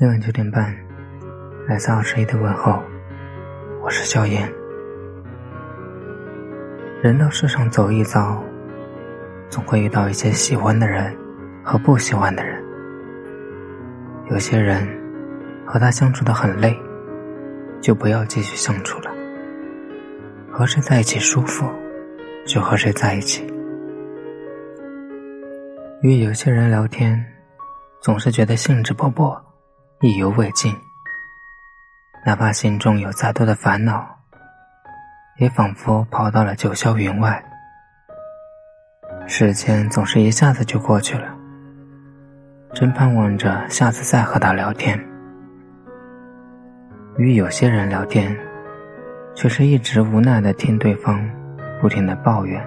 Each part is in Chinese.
每晚九点半，来自二十一的问候，我是萧炎。人到世上走一遭，总会遇到一些喜欢的人和不喜欢的人。有些人和他相处的很累，就不要继续相处了。和谁在一起舒服，就和谁在一起。与有些人聊天，总是觉得兴致勃勃。意犹未尽，哪怕心中有再多的烦恼，也仿佛跑到了九霄云外。时间总是一下子就过去了，真盼望着下次再和他聊天。与有些人聊天，却是一直无奈的听对方不停的抱怨，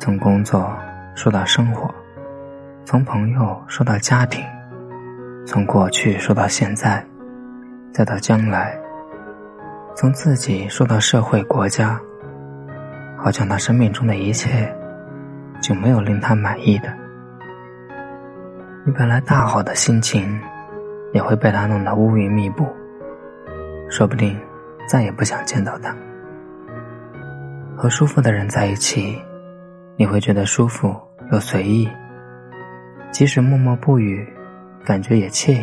从工作说到生活，从朋友说到家庭。从过去说到现在，再到将来，从自己说到社会、国家，好像他生命中的一切就没有令他满意的。你本来大好的心情，也会被他弄得乌云密布，说不定再也不想见到他。和舒服的人在一起，你会觉得舒服又随意，即使默默不语。感觉也惬意。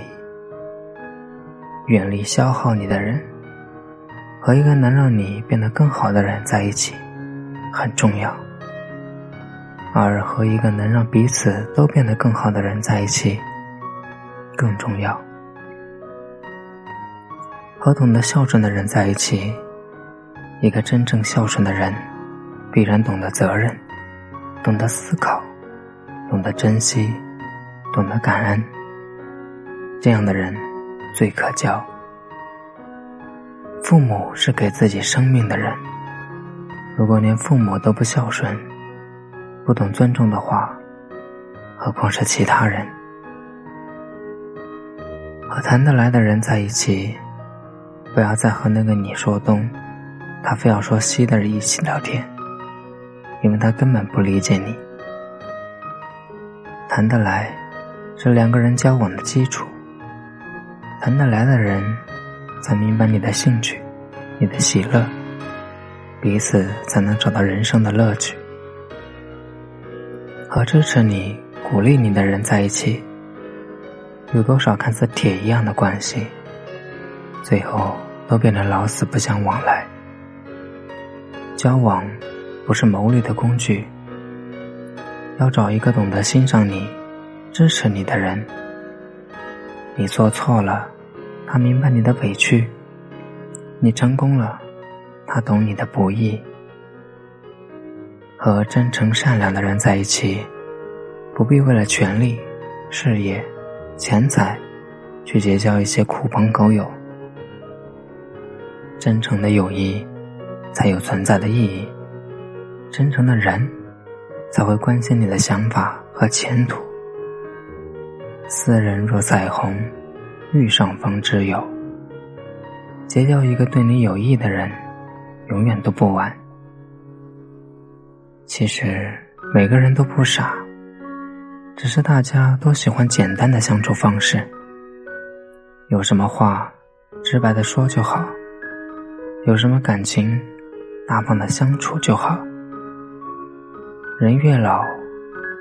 远离消耗你的人，和一个能让你变得更好的人在一起很重要。而和一个能让彼此都变得更好的人在一起更重要。和懂得孝顺的人在一起，一个真正孝顺的人，必然懂得责任，懂得思考，懂得珍惜，懂得感恩。这样的人最可交。父母是给自己生命的人，如果连父母都不孝顺、不懂尊重的话，何况是其他人？和谈得来的人在一起，不要再和那个你说东，他非要说西的人一起聊天，因为他根本不理解你。谈得来是两个人交往的基础。谈得来的人，才明白你的兴趣，你的喜乐，彼此才能找到人生的乐趣。和支持你、鼓励你的人在一起，有多少看似铁一样的关系，最后都变得老死不相往来。交往不是谋利的工具，要找一个懂得欣赏你、支持你的人。你做错了。他明白你的委屈，你成功了，他懂你的不易。和真诚善良的人在一起，不必为了权力、事业、钱财，去结交一些狐朋狗友。真诚的友谊，才有存在的意义；真诚的人，才会关心你的想法和前途。斯人若彩虹。遇上方知有，结交一个对你有益的人，永远都不晚。其实每个人都不傻，只是大家都喜欢简单的相处方式。有什么话，直白的说就好；有什么感情，大方的相处就好。人越老，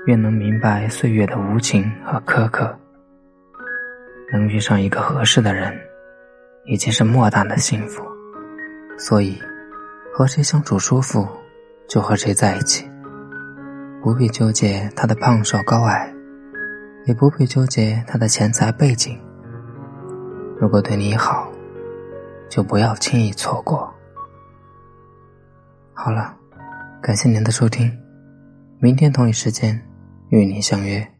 越能明白岁月的无情和苛刻。能遇上一个合适的人，已经是莫大的幸福。所以，和谁相处舒服，就和谁在一起。不必纠结他的胖瘦高矮，也不必纠结他的钱财背景。如果对你好，就不要轻易错过。好了，感谢您的收听，明天同一时间与您相约。